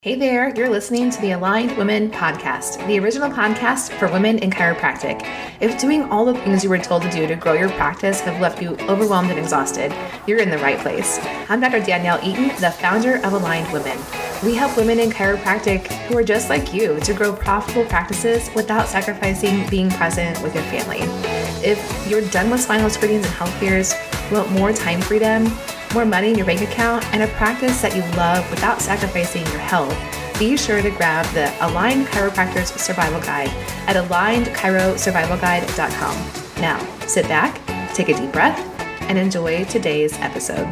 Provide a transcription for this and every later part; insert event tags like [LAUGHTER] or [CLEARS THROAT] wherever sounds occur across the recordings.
Hey there, you're listening to the Aligned Women Podcast, the original podcast for women in chiropractic. If doing all the things you were told to do to grow your practice have left you overwhelmed and exhausted, you're in the right place. I'm Dr. Danielle Eaton, the founder of Aligned Women. We help women in chiropractic who are just like you to grow profitable practices without sacrificing being present with your family. If you're done with spinal screenings and health fears, want more time freedom, more money in your bank account, and a practice that you love without sacrificing your health, be sure to grab the Aligned Chiropractors Survival Guide at alignedchirosurvivalguide.com. Now, sit back, take a deep breath, and enjoy today's episode.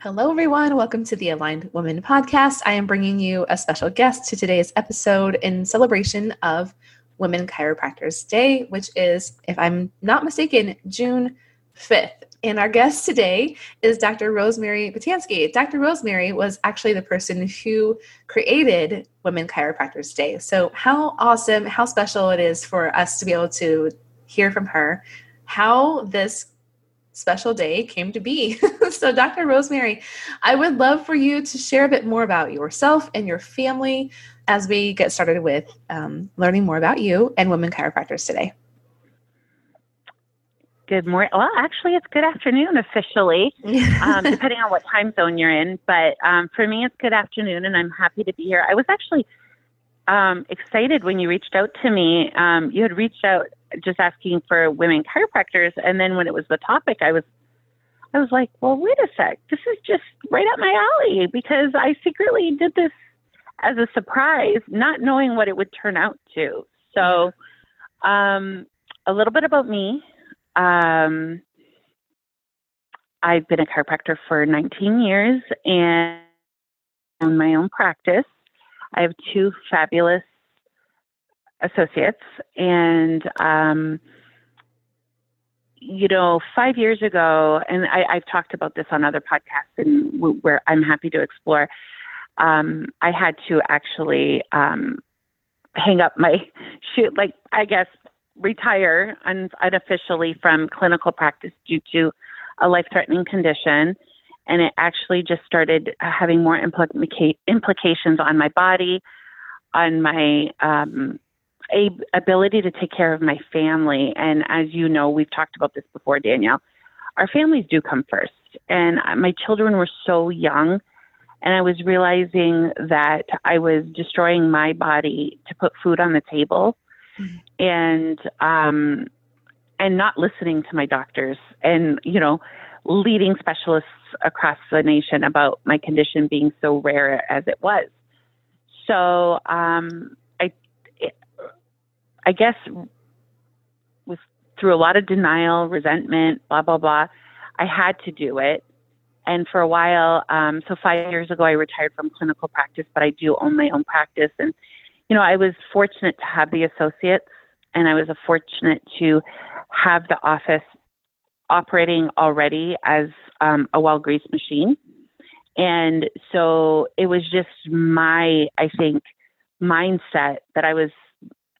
Hello, everyone. Welcome to the Aligned Women podcast. I am bringing you a special guest to today's episode in celebration of Women Chiropractors Day, which is, if I'm not mistaken, June 5th. And our guest today is Dr. Rosemary Batanjski. Dr. Rosemary was actually the person who created Women Chiropractors Day. So, how awesome, how special it is for us to be able to hear from her how this special day came to be. [LAUGHS] so, Dr. Rosemary, I would love for you to share a bit more about yourself and your family as we get started with um, learning more about you and women chiropractors today. Good morning. Well, actually, it's good afternoon officially, [LAUGHS] um, depending on what time zone you're in. But um, for me, it's good afternoon, and I'm happy to be here. I was actually um, excited when you reached out to me. Um, you had reached out just asking for women chiropractors, and then when it was the topic, I was I was like, well, wait a sec. This is just right up my alley because I secretly did this as a surprise, not knowing what it would turn out to. So, um, a little bit about me. Um, I've been a chiropractor for 19 years and own my own practice. I have two fabulous associates, and um, you know, five years ago, and I, I've talked about this on other podcasts, and where I'm happy to explore um, I had to actually um, hang up my [LAUGHS] shoot, like I guess retire un- unofficially from clinical practice due to a life-threatening condition, and it actually just started having more implica- implications on my body, on my um, a- ability to take care of my family. And as you know, we've talked about this before, Danielle. Our families do come first, and my children were so young and I was realizing that I was destroying my body to put food on the table, mm-hmm. and um, and not listening to my doctors, and you know, leading specialists across the nation about my condition being so rare as it was. So um, I, I guess, was through a lot of denial, resentment, blah blah blah. I had to do it and for a while, um, so five years ago, I retired from clinical practice, but I do own my own practice. And, you know, I was fortunate to have the associates and I was fortunate to have the office operating already as um, a well greased machine. And so it was just my, I think, mindset that I was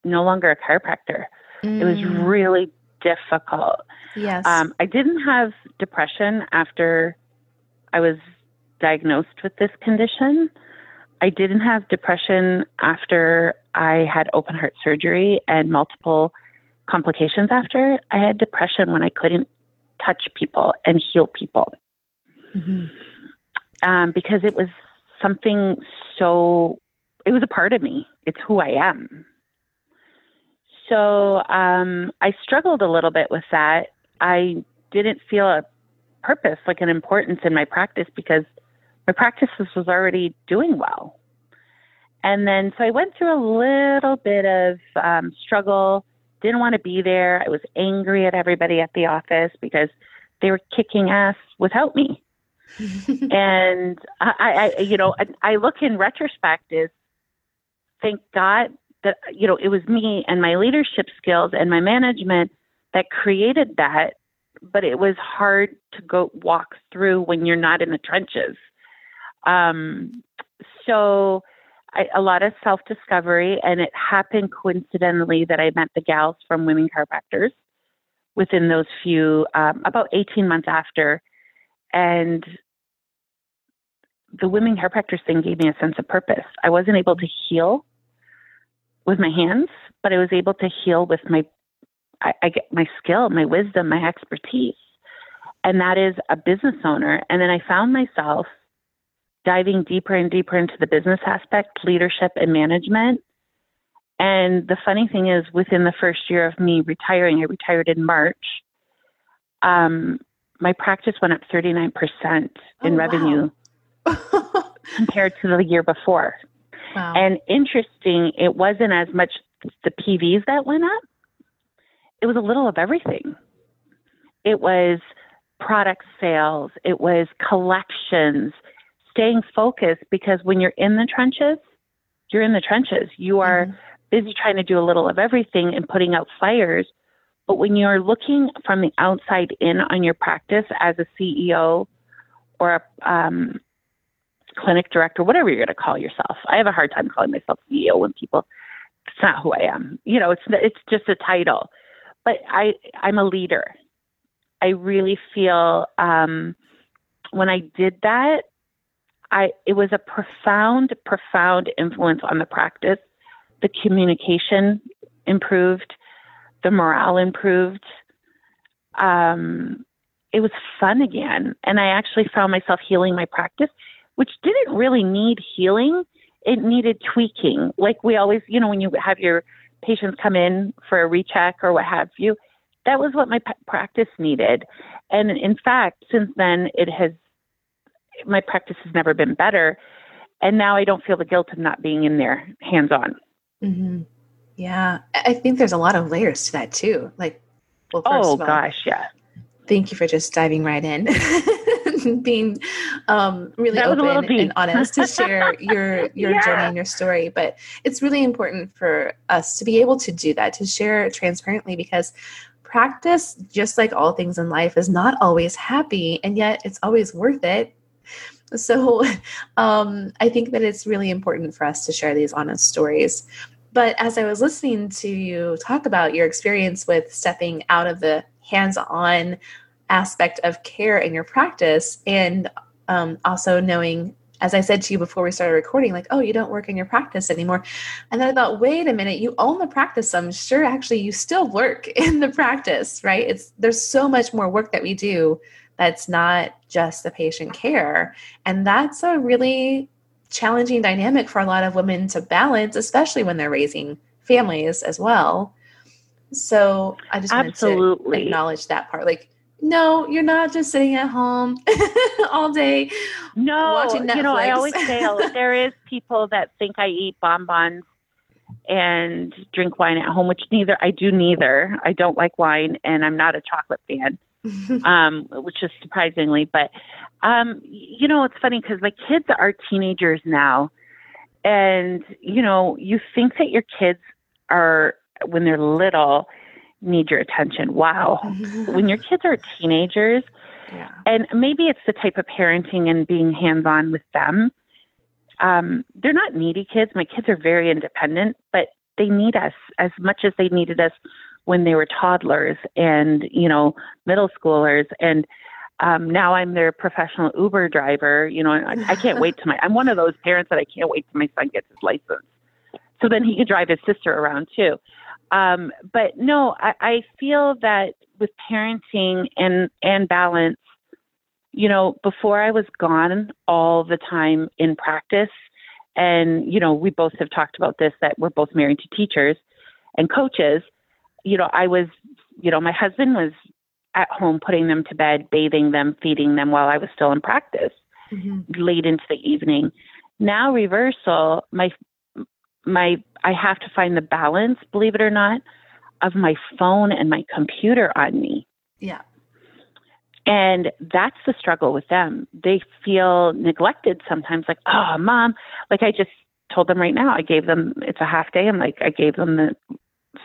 no longer a chiropractor. Mm. It was mm. really difficult. Yes. Um, I didn't have depression after I was diagnosed with this condition. I didn't have depression after I had open heart surgery and multiple complications after. I had depression when I couldn't touch people and heal people mm-hmm. um, because it was something so, it was a part of me. It's who I am. So um, I struggled a little bit with that. I didn't feel a purpose, like an importance in my practice because my practice was already doing well. And then, so I went through a little bit of um, struggle, didn't want to be there. I was angry at everybody at the office because they were kicking ass without me. [LAUGHS] and I, I, you know, I, I look in retrospect is thank God that, you know, it was me and my leadership skills and my management that created that but it was hard to go walk through when you're not in the trenches. Um, so I, a lot of self discovery, and it happened coincidentally that I met the gals from Women Chiropractors within those few, um, about 18 months after. and the women chiropractors thing gave me a sense of purpose. I wasn't able to heal with my hands, but I was able to heal with my I, I get my skill, my wisdom, my expertise. And that is a business owner. And then I found myself diving deeper and deeper into the business aspect, leadership and management. And the funny thing is, within the first year of me retiring, I retired in March. Um, my practice went up 39% in Oh, revenue wow. [LAUGHS] compared to the year before. wow. And interesting, it wasn't as much the PVs that went up, it was a little of everything. It was product sales, it was collections, staying focused because when you're in the trenches, you're in the trenches. You are Mhm. busy trying to do a little of everything and putting out fires. But when you're looking from the outside in on your practice as a CEO or a um, clinic director, whatever you're going to call yourself, I have a hard time calling myself CEO when people. It's not who I am. You know, it's it's just a title. But I I'm a leader. I really feel um, when I did that, I it was a profound, profound influence on the practice. The communication improved, the morale improved. Um, it was fun again, and I actually found myself healing my practice, which didn't really need healing. It needed tweaking, like we always, you know, when you have your patients come in for a recheck or what have you. That was what my p- practice needed, and in fact, since then, it has my practice has never been better. And now I don't feel the guilt of not being in there hands on. Mhm. Yeah, I think there's a lot of layers to that too. Like, well, Oh all, gosh, yeah. thank you for just diving right in, [LAUGHS] [LAUGHS] being um, really That was a little open and honest to share [LAUGHS] your your Yeah. journey and your story. But it's really important for us to be able to do that, to share transparently, because practice, just like all things in life, is not always happy, and yet it's always worth it. So [LAUGHS] um, I think that it's really important for us to share these honest stories. But as I was listening to you talk about your experience with stepping out of the hands on aspect of care in your practice, and um, also knowing, as I said to you before we started recording, like, oh, you don't work in your practice anymore. And then I thought, wait a minute, you own the practice. So I'm sure actually you still work [LAUGHS] in the practice, right? It's there's so much more work that we do that's not just the patient care. And that's a really challenging dynamic for a lot of women to balance, especially when they're raising families as well. So I just wanted to Absolutely. acknowledge that part. Like, no, you're not just sitting at home [LAUGHS] all day. No, Watching you know, I always say oh, [LAUGHS] there is people that think I eat bonbons and drink wine at home, which neither I do neither. I don't like wine and I'm not a chocolate fan. [LAUGHS] um, which is surprisingly. But um, you know, it's funny because my kids are teenagers now, and you know, you think that your kids are when they're little need your attention. Wow, [LAUGHS] when your kids are teenagers, yeah. and maybe it's the type of parenting and being hands-on with them. Um, they're not needy kids. My kids are very independent, but they need us as much as they needed us when they were toddlers and you know middle schoolers and um now i'm their professional uber driver you know I, I can't wait to my i'm one of those parents that i can't wait till my son gets his license so then he can drive his sister around too um but no i, I feel that with parenting and and balance you know before i was gone all the time in practice and you know we both have talked about this that we're both married to teachers and coaches you know, I was, you know, my husband was at home putting them to bed, bathing them, feeding them while I was still in practice Mhm. late into the evening. Now reversal, my my I have to find the balance, believe it or not, of my phone and my computer on me. Yeah. And that's the struggle with them. They feel neglected sometimes, like, oh, mom, like I just told them right now, I gave them, it's a half day. I'm like, I gave them the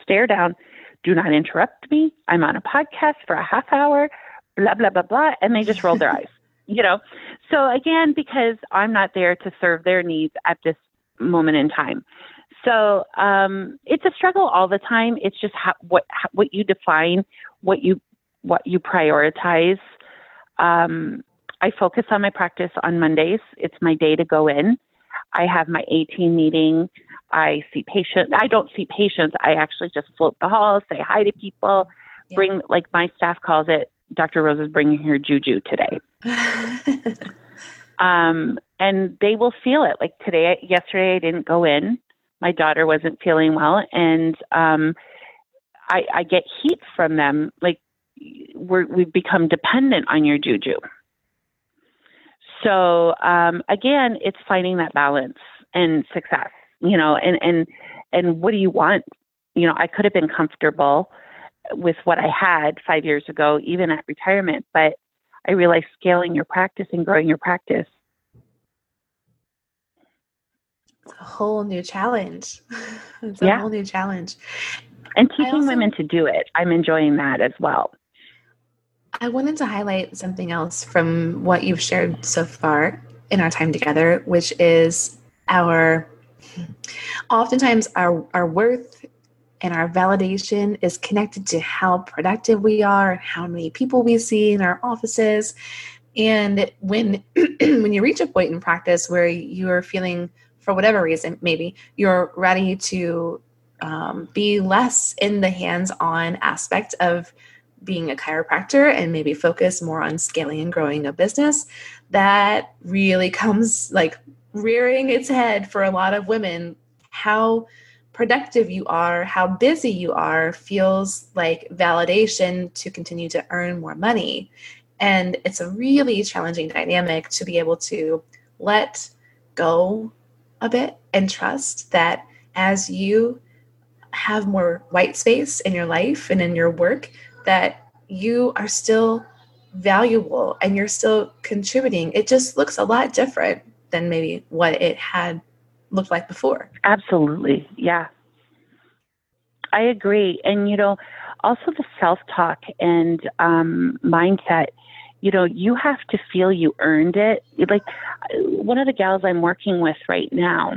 stare down. Do not interrupt me. I'm on a podcast for a half hour, blah, blah, blah, blah. And they just rolled their [LAUGHS] eyes, you know? So again, because I'm not there to serve their needs at this moment in time. So um, it's a struggle all the time. It's just how, what how, what you define, what you what you prioritize. Um, I focus on my practice on Mondays. It's my day to go in. I have my 18 meeting. I see patients. I don't see patients. I actually just float the halls, say hi to people, yeah. bring, like my staff calls it, Dr. Rose is bringing her juju today. [LAUGHS] um, and they will feel it. Like today, yesterday, I didn't go in. My daughter wasn't feeling well, and um, I, I get heat from them. Like we're, we've become dependent on your juju. So um, again, it's finding that balance and success. You know, and and and what do you want? You know, I could have been comfortable with what I had five years ago, even at retirement, but I realized scaling your practice and growing your practice. It's a whole new challenge. [LAUGHS] It's a yeah. whole new challenge. And teaching also, women to do it, I'm enjoying that as well. I wanted to highlight something else from what you've shared so far in our time together, which is our oftentimes our our worth and our validation is connected to how productive we are, and how many people we see in our offices. And when [CLEARS THROAT] when you reach a point in practice where you are feeling for whatever reason, maybe you're ready to um, be less in the hands-on aspect of being a chiropractor and maybe focus more on scaling and growing a business that really comes like rearing its head for a lot of women. How productive you are how busy you are feels like validation to continue to earn more money. And it's a really challenging dynamic to be able to let go a bit and trust that as you have more white space in your life and in your work that you are still valuable and you're still contributing. It just looks a lot different than maybe what it had looked like before. Absolutely. Yeah. I agree. And, you know, also the self talk and um, mindset, you know, you have to feel you earned it. Like one of the gals I'm working with right now,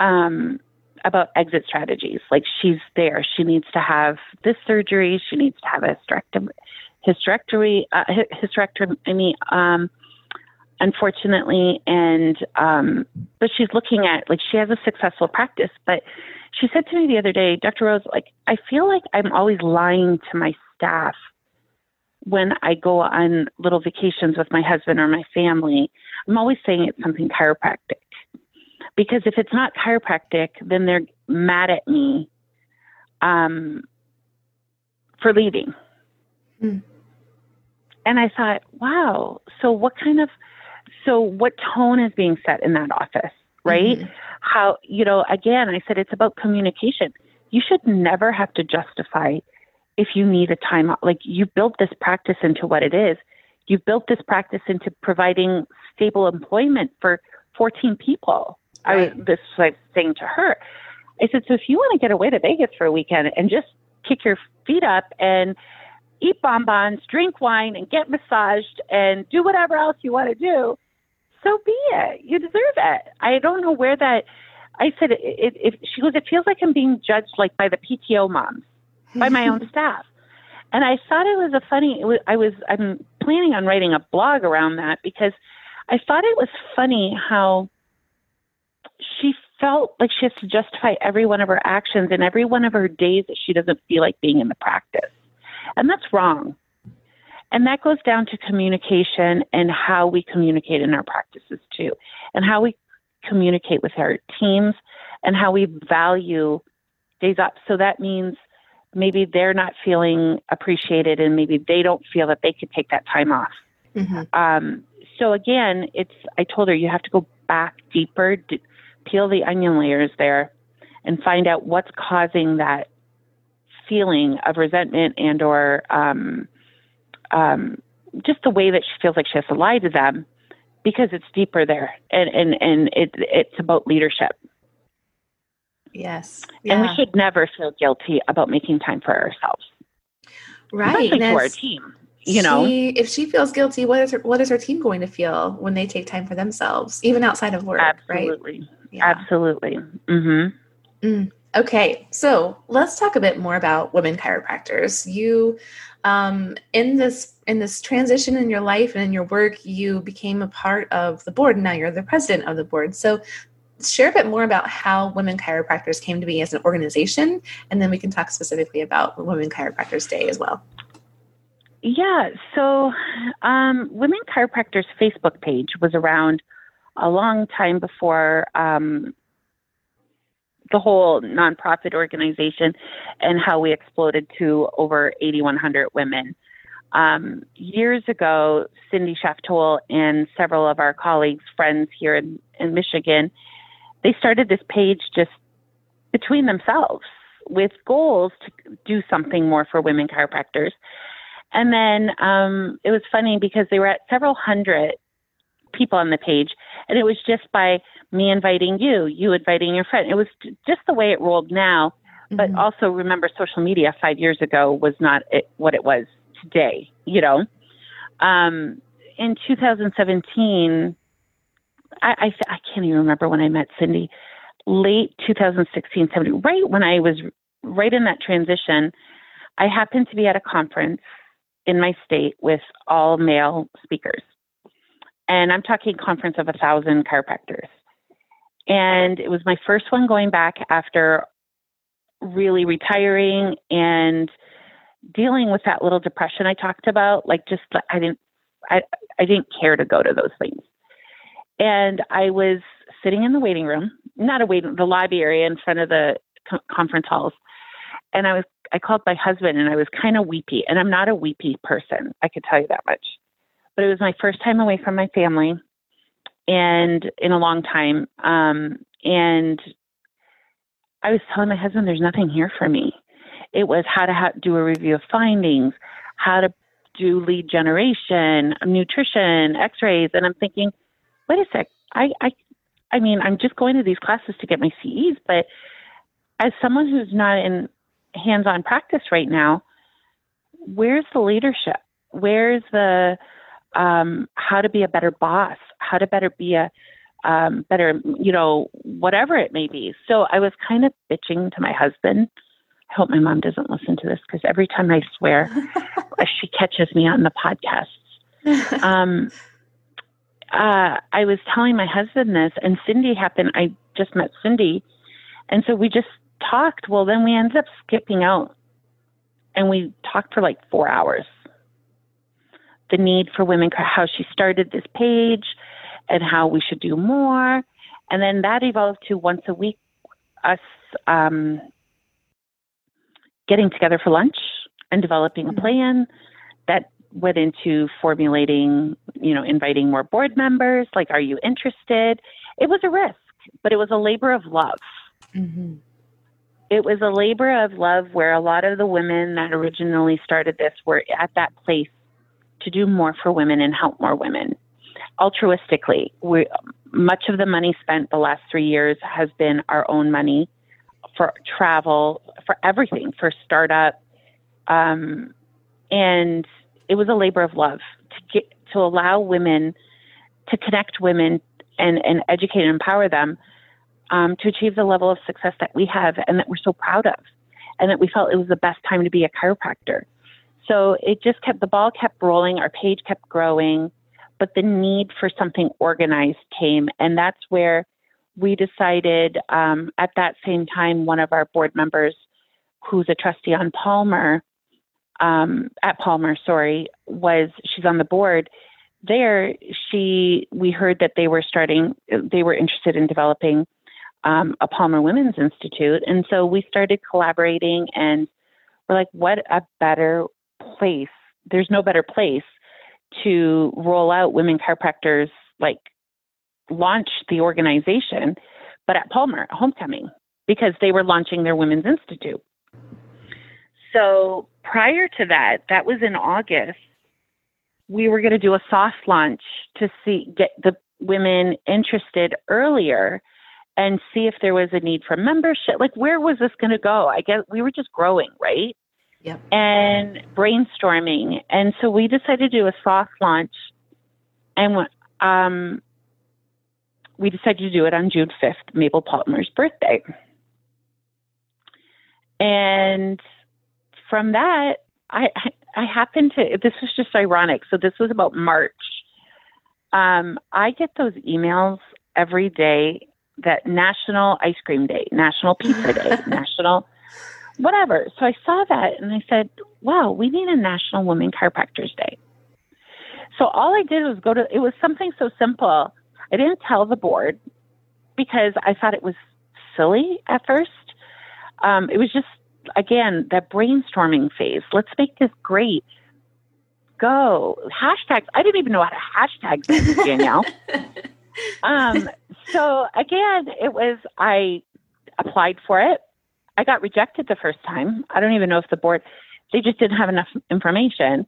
um, about exit strategies. Like she's there. She needs to have this surgery. She needs to have a hysterectomy, hysterectomy, uh, hysterectomy, I mean um, unfortunately. And, um, but she's looking at, like, she has a successful practice. But she said to me the other day, Dr. Rose, like, I feel like I'm always lying to my staff when I go on little vacations with my husband or my family. I'm always saying it's something chiropractic because if it's not chiropractic, then they're mad at me um, for leaving. Mm. And I thought, wow, so what kind of, so what tone is being set in that office, right? Mm-hmm. How, you know, again, I said it's about communication. You should never have to justify if you need a time Like you built this practice into what it is. You built this practice into providing stable employment for 14 people. Right. I was this like saying to her, I said, so if you want to get away to Vegas for a weekend and just kick your feet up and eat bonbons, drink wine, and get massaged and do whatever else you want to do, so be it. You deserve it. I don't know where that. I said, it, it, it, she goes, it feels like I'm being judged like by the PTO moms, by my own staff. And I thought it was a funny. Was, I was. I'm planning on writing a blog around that because I thought it was funny how she felt like she has to justify every one of her actions and every one of her days that she doesn't feel like being in the practice. And that's wrong. And that goes down to communication and how we communicate in our practices too, and how we communicate with our teams and how we value days off. So that means maybe they're not feeling appreciated and maybe they don't feel that they could take that time off. Mm-hmm. Um, so again, it's, I told her you have to go back deeper, peel the onion layers there and find out what's causing that feeling of resentment and or um, um, just the way that she feels like she has to lie to them because it's deeper there and and and it it's about leadership yes yeah. and we should never feel guilty about making time for ourselves right Especially to our team you know she, if she feels guilty what is her what is her team going to feel when they take time for themselves even outside of work absolutely right? yeah. absolutely mm-hmm mm. Okay, so let's talk a bit more about women chiropractors. You, um, in this in this transition in your life and in your work, you became a part of the board. And now you're the president of the board. So, share a bit more about how Women Chiropractors came to be as an organization, and then we can talk specifically about Women Chiropractors Day as well. Yeah, so um, Women Chiropractors Facebook page was around a long time before um, the whole nonprofit organization and how we exploded to over 8,100 women. Um, years ago, Cindy Shaftoel and several of our colleagues, friends here in, in Michigan, they started this page just between themselves with goals to do something more for women chiropractors. And then um, it was funny because they were at several hundred people on the page, and it was just by me inviting you, you inviting your friend. It was just the way it rolled now. But mm-hmm. also remember, social media five years ago was not it, what it was today. You know, um, in 2017, I, I I can't even remember when I met Cindy. Late 2016, 17, right when I was right in that transition, I happened to be at a conference in my state with all male speakers. And I'm talking conference of a thousand chiropractors. And it was my first one going back after really retiring and dealing with that little depression I talked about. Like just I didn't I I didn't care to go to those things. And I was sitting in the waiting room, not a waiting, the lobby area in front of the co- conference halls. And I was I called my husband and I was kind of weepy. And I'm not a weepy person, I could tell you that much. But it was my first time away from my family and in a long time. Um, and I was telling my husband, there's nothing here for me. It was how to ha- do a review of findings, how to do lead generation, nutrition, x-rays. And I'm thinking, wait a sec. I, I, I mean, I'm just going to these classes to get my CEs, but as someone who's not in hands-on practice right now, where's the leadership? Where's the um, how to be a better boss? How to better be a um, better, you know, whatever it may be. So I was kind of bitching to my husband. I hope my mom doesn't listen to this because every time I swear, [LAUGHS] she catches me on the podcasts. Um, uh, I was telling my husband this, and Cindy happened. I just met Cindy, and so we just talked. Well, then we ended up skipping out and we talked for like four hours. The need for women, how she started this page and how we should do more. And then that evolved to once a week, us um, getting together for lunch and developing a mm-hmm. plan that went into formulating, you know, inviting more board members. Like, are you interested? It was a risk, but it was a labor of love. Mm-hmm it was a labor of love where a lot of the women that originally started this were at that place to do more for women and help more women altruistically. We, much of the money spent the last three years has been our own money for travel, for everything, for startup, um, and it was a labor of love to get to allow women to connect women and, and educate and empower them um, to achieve the level of success that we have and that we're so proud of, and that we felt it was the best time to be a chiropractor. So it just kept the ball kept rolling, our page kept growing, but the need for something organized came, and that's where we decided um, at that same time one of our board members, who's a trustee on Palmer, um, at Palmer, sorry, was she's on the board. There, she we heard that they were starting, they were interested in developing um, a Palmer Women's Institute. And so we started collaborating and we're like, what a better place. There's no better place to roll out women chiropractors, like launch the organization, but at Palmer, Homecoming, because they were launching their Women's Institute. So prior to that, that was in August, we were going to do a soft launch to see get the women interested earlier and see if there was a need for membership. Like, where was this going to go? I guess we were just growing, right? Yep. And brainstorming. And so we decided to do a soft launch. And um, we decided to do it on June 5th, Mabel Palmer's birthday. And from that, I, I happened to, this was just ironic. So this was about March. Um, I get those emails every day that National Ice Cream Day, National Pizza Day, [LAUGHS] National whatever. So I saw that and I said, wow, we need a National Women Chiropractors Day. So all I did was go to, it was something so simple. I didn't tell the board because I thought it was silly at first. Um, it was just, again, that brainstorming phase. Let's make this great. Go. Hashtags. I didn't even know how to hashtag this, Danielle. [LAUGHS] um, so again, it was, I applied for it. I got rejected the first time. I don't even know if the board, they just didn't have enough information.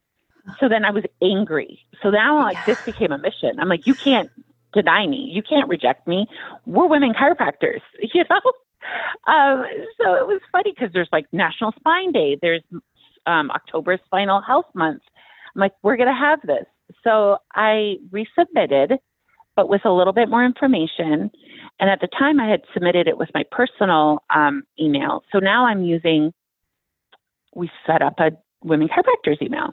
So then I was angry. So now like yeah. this became a mission. I'm like, you can't deny me. You can't reject me. We're women chiropractors, [LAUGHS] you know? Um, so it was funny because there's like National Spine Day. There's um, October Spinal Health Month. I'm like, we're going to have this. So I resubmitted, but with a little bit more information. And at the time, I had submitted it with my personal um, email. So now I'm using, we set up a Women Chiropractors email.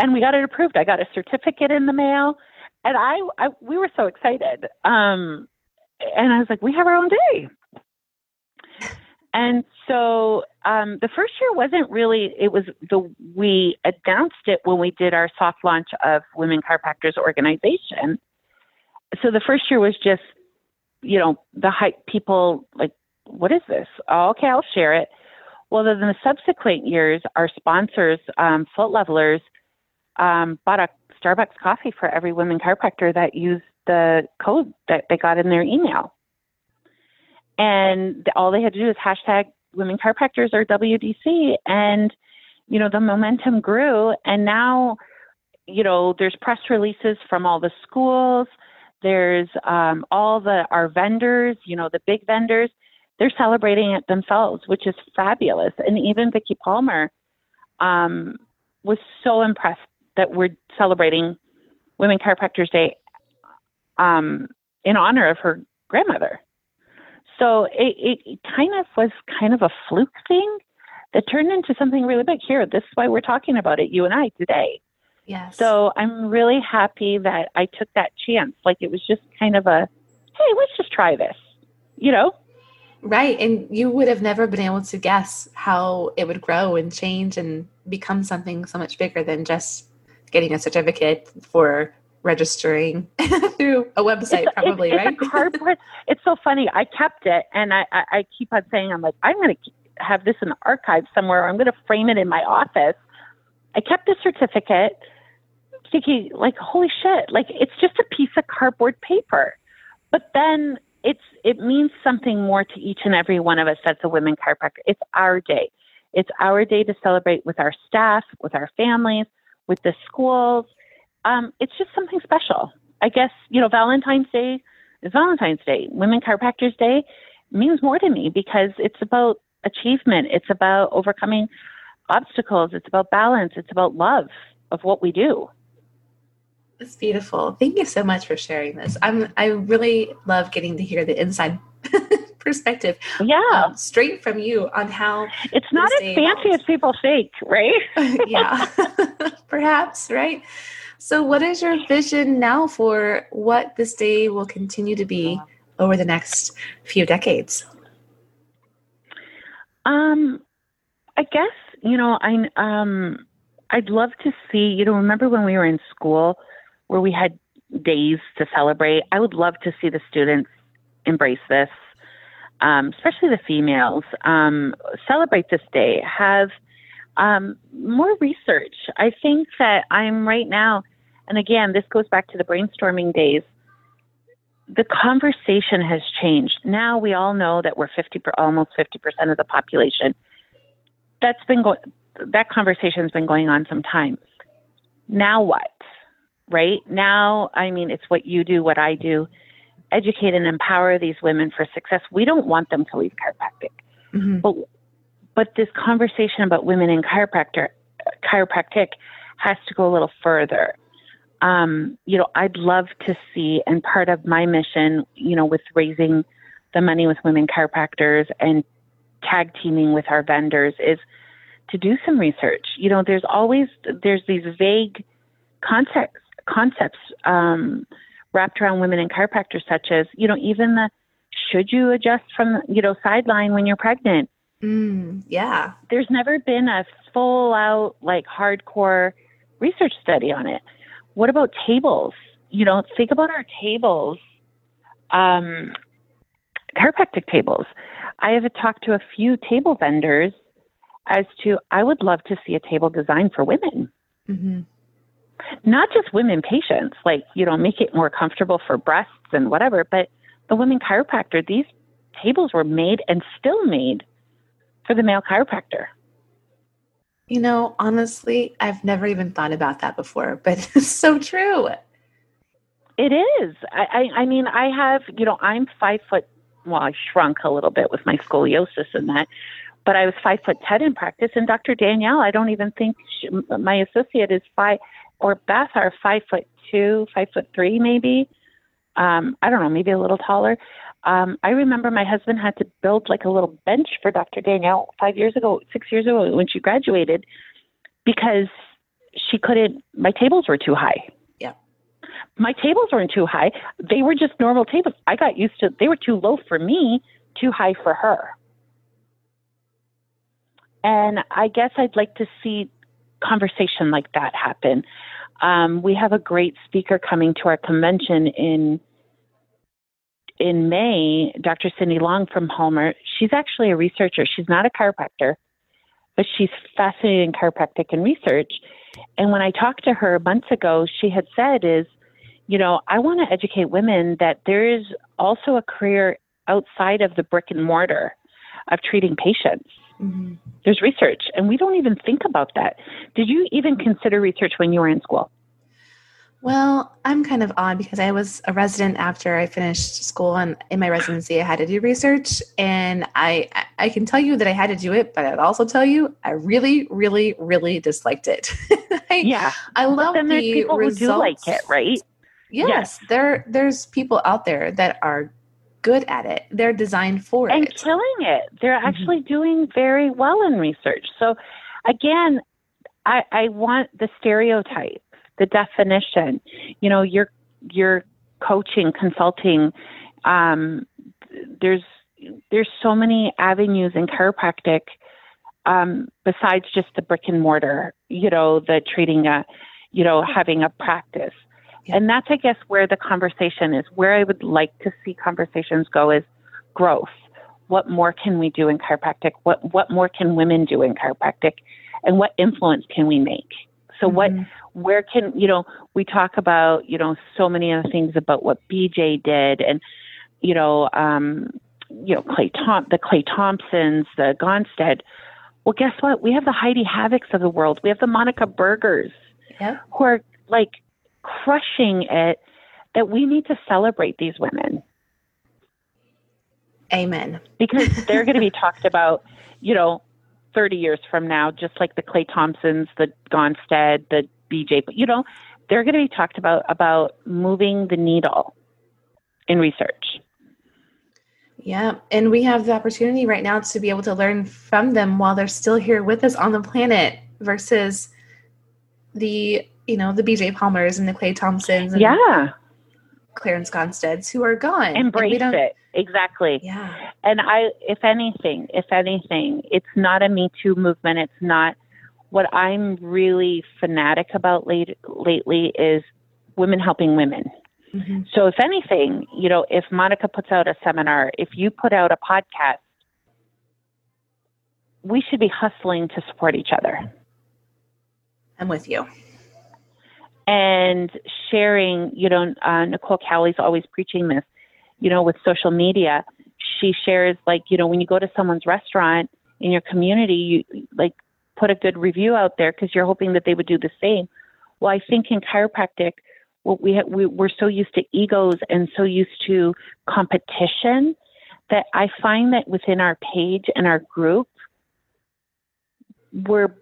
And we got it approved. I got a certificate in the mail. And I, I we were so excited. Um, and I was like, we have our own day. And so um, the first year wasn't really, it was the, we announced it when we did our soft launch of Women Chiropractors Organization. So the first year was just you know, the hype people like, what is this? Oh, okay, I'll share it. Well, then the subsequent years, our sponsors, um, Foot Levelers, um, bought a Starbucks coffee for every women chiropractor that used the code that they got in their email. And all they had to do is hashtag women chiropractors or WDC. And, you know, the momentum grew. And now, you know, there's press releases from all the schools. There's um, all the our vendors, you know, the big vendors. They're celebrating it themselves, which is fabulous. And even Vicki Palmer um, was so impressed that we're celebrating Women Chiropractors Day um, in honor of her grandmother. So it, it, it kind of was kind of a fluke thing that turned into something really big. Here, this is why we're talking about it, you and I, today. Yes. So I'm really happy that I took that chance. Like it was just kind of a, hey, let's just try this, you know? Right. And you would have never been able to guess how it would grow and change and become something so much bigger than just getting a certificate for registering [LAUGHS] through a website, it's, probably, it's, right? It's, cardboard. [LAUGHS] it's so funny. I kept it and I, I, I keep on saying, I'm like, I'm going to have this in the archive somewhere. I'm going to frame it in my office. I kept the certificate thinking like, holy shit, like it's just a piece of cardboard paper. But then it's it means something more to each and every one of us that's a women chiropractor. It's our day. It's our day to celebrate with our staff, with our families, with the schools. Um, it's just something special. I guess, you know, Valentine's Day is Valentine's Day. Women Chiropractors Day means more to me because it's about achievement. It's about overcoming obstacles. It's about balance. It's about love of what we do. It's beautiful. Thank you so much for sharing this. I'm I really love getting to hear the inside [LAUGHS] perspective. Yeah. Um, straight from you on how it's not as fancy evolves. as people think, right? [LAUGHS] yeah. [LAUGHS] Perhaps, right? So what is your vision now for what this day will continue to be over the next few decades? Um I guess, you know, I um I'd love to see, you know, remember when we were in school where we had days to celebrate. I would love to see the students embrace this, um, especially the females. Um, celebrate this day. Have um, more research. I think that I'm right now, and again, this goes back to the brainstorming days. The conversation has changed. Now we all know that we're 50, almost 50% of the population. That's been going. That conversation's been going on some time. Now what? right? Now, I mean, it's what you do, what I do. Educate and empower these women for success. We don't want them to leave chiropractic. Mm-hmm. But, but this conversation about women in chiropractor, chiropractic has to go a little further. Um, you know, I'd love to see, and part of my mission, you know, with raising the money with women chiropractors and tag teaming with our vendors is to do some research. You know, there's always there's these vague concepts concepts um, wrapped around women and chiropractors, such as you know even the should you adjust from you know sideline when you're pregnant. Mm, yeah, there's never been a full out like hardcore research study on it. What about tables? You know, think about our tables, um, chiropractic tables. I have talked to a few table vendors as to I would love to see a table designed for women. Mm-hmm. Not just women patients, like, you know, make it more comfortable for breasts and whatever, but the women chiropractor, these tables were made and still made for the male chiropractor. You know, honestly, I've never even thought about that before, but [LAUGHS] it's so true. It is. I, I, I mean, I have, you know, I'm five foot well, I shrunk a little bit with my scoliosis and that, but I was five foot ten in practice. And Dr. Danielle, I don't even think she, my associate is five, or Beth are five foot two, five foot three, maybe. Um, I don't know, maybe a little taller. Um, I remember my husband had to build like a little bench for Dr. Danielle five years ago, six years ago when she graduated, because she couldn't. My tables were too high Yeah, my tables weren't too high. They were just normal tables. I got used to they were too low for me, too high for her. And I guess I'd like to see conversation like that happen. Um, we have a great speaker coming to our convention in in May, Dr. Cindy Long from Palmer. She's actually a researcher. She's not a chiropractor, but she's fascinated in chiropractic and research. And when I talked to her months ago, she had said is you know, I want to educate women that there is also a career outside of the brick and mortar of treating patients. Mm-hmm. There's research, and we don't even think about that. Did you even consider research when you were in school? Well, I'm kind of odd because I was a resident after I finished school, and in my residency, I had to do research. And I, I can tell you that I had to do it, but I'd also tell you I really, really, really disliked it. [LAUGHS] I, yeah, I love the people results. who do like it, right? Yes, yes, there there's people out there that are good at it. They're designed for and it. And killing it. They're mm-hmm. actually doing very well in research. So again, I, I want the stereotype, the definition. You know, you're you're coaching, consulting. Um, there's there's so many avenues in chiropractic um, besides just the brick and mortar. You know, the treating a, you know, having a practice. Yeah. And that's, I guess, where the conversation is. Where I would like to see conversations go is growth. What more can we do in chiropractic? What what more can women do in chiropractic? And what influence can we make? So mm-hmm. what where can you know we talk about you know so many other things about what BJ did and you know um, you know Clay Tom the Clay Thompsons the Gonstead. Well, guess what? We have the Heidi Haaviks of the world. We have the Monica Buergers yep. who are like crushing it that we need to celebrate these women. Amen. Because they're going to be [LAUGHS] talked about, you know, 30 years from now, just like the Clay Thompsons, the Gonstead, the BJ, but you know, they're going to be talked about about moving the needle in research. Yeah, and we have the opportunity right now to be able to learn from them while they're still here with us on the planet versus the you know, the BJ Palmers and the Clay Thompsons. yeah. Clarence Gonsteads who are gone. Embrace it. Exactly. Yeah. And I, if anything, if anything, it's not a Me Too movement. It's not what I'm really fanatic about late, lately is women helping women. Mm-hmm. So if anything, you know, if Monica puts out a seminar, if you put out a podcast, we should be hustling to support each other. I'm with you and sharing, you know, uh, Nicole Cowley's always preaching this, you know, with social media. She shares, like, you know, when you go to someone's restaurant in your community, you like put a good review out there because you're hoping that they would do the same. Well, I think in chiropractic, what we, ha- we we're so used to egos and so used to competition that I find that within our page and our group, we're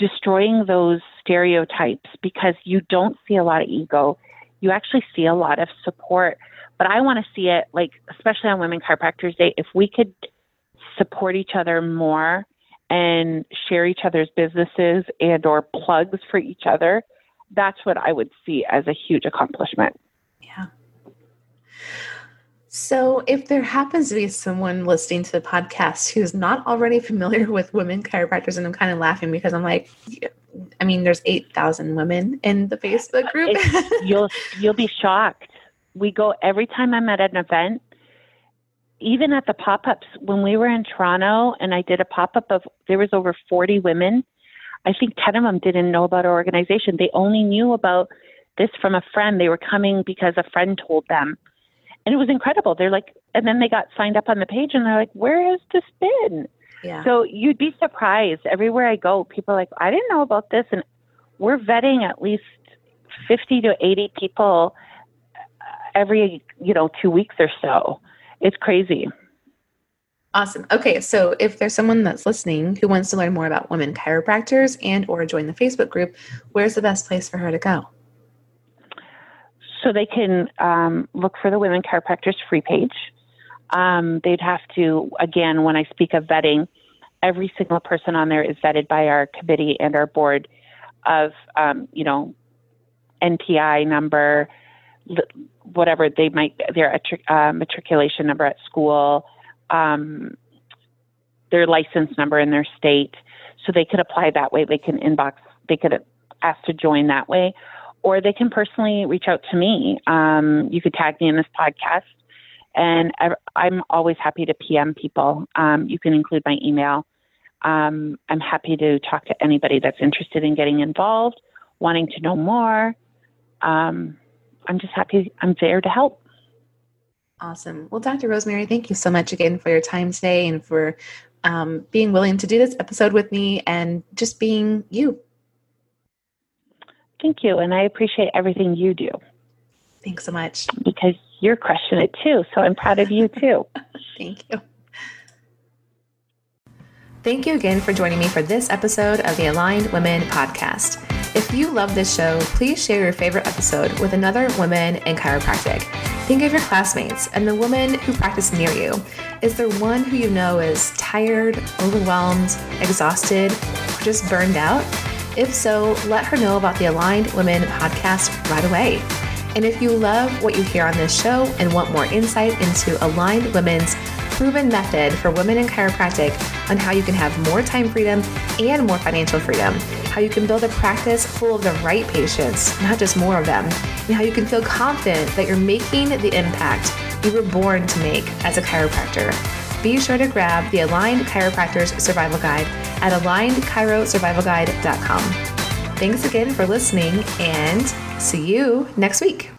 destroying those stereotypes because you don't see a lot of ego. You actually see a lot of support. But I want to see it like, especially on Women Chiropractors Day, if we could support each other more and share each other's businesses and or plugs for each other, that's what I would see as a huge accomplishment. Yeah. So, if there happens to be someone listening to the podcast who's not already familiar with women chiropractors, and I'm kind of laughing because I'm like, I mean, there's 8,000 women in the Facebook group. [LAUGHS] you'll you'll be shocked. We go every time I'm at an event, even at the pop-ups when we were in Toronto and I did a pop-up of there was over 40 women. I think 10 of them didn't know about our organization. They only knew about this from a friend. They were coming because a friend told them. And it was incredible. They're like and then they got signed up on the page and they're like, "Where has this been?" Yeah. So you'd be surprised. Everywhere I go, people are like, "I didn't know about this." And we're vetting at least 50 to 80 people uh, every, you know, 2 weeks or so it's crazy. Awesome. Okay, so if there's someone that's listening who wants to learn more about women chiropractors and or join the Facebook group, where's the best place for her to go? So they can um, look for the Women Chiropractors free page. Um, they'd have to, again, when I speak of vetting, every single person on there is vetted by our committee and our board of, um, you know, NPI number, whatever they might their uh, matriculation number at school, um, their license number in their state, so they could apply that way. They can inbox, they could ask to join that way, or they can personally reach out to me. Um, you could tag me in this podcast, and I'm always happy to PM people. Um, you can include my email. Um, I'm happy to talk to anybody that's interested in getting involved, wanting to know more. Um, I'm just happy I'm there to help. Awesome. Well, Dr. Rosemary, thank you so much again for your time today and for um, being willing to do this episode with me and just being you. Thank you. And I appreciate everything you do. Thanks so much. Because you're crushing it too. So I'm proud of you too. [LAUGHS] thank you. Thank you again for joining me for this episode of the Aligned Women podcast. If you love this show, please share your favorite episode with another woman in chiropractic. Think of your classmates and the woman who practice near you. Is there one who you know is tired, overwhelmed, exhausted, or just burned out? If so, let her know about the Aligned Women podcast right away. And if you love what you hear on this show and want more insight into Aligned Women's proven method for women in chiropractic on how you can have more time freedom and more financial freedom, how you can build a practice full of the right patients, not just more of them, and how you can feel confident that you're making the impact you were born to make as a chiropractor. Be sure to grab the Aligned Chiropractors Survival Guide at alignedchirosurvivalguide.com. Thanks again for listening and see you next week.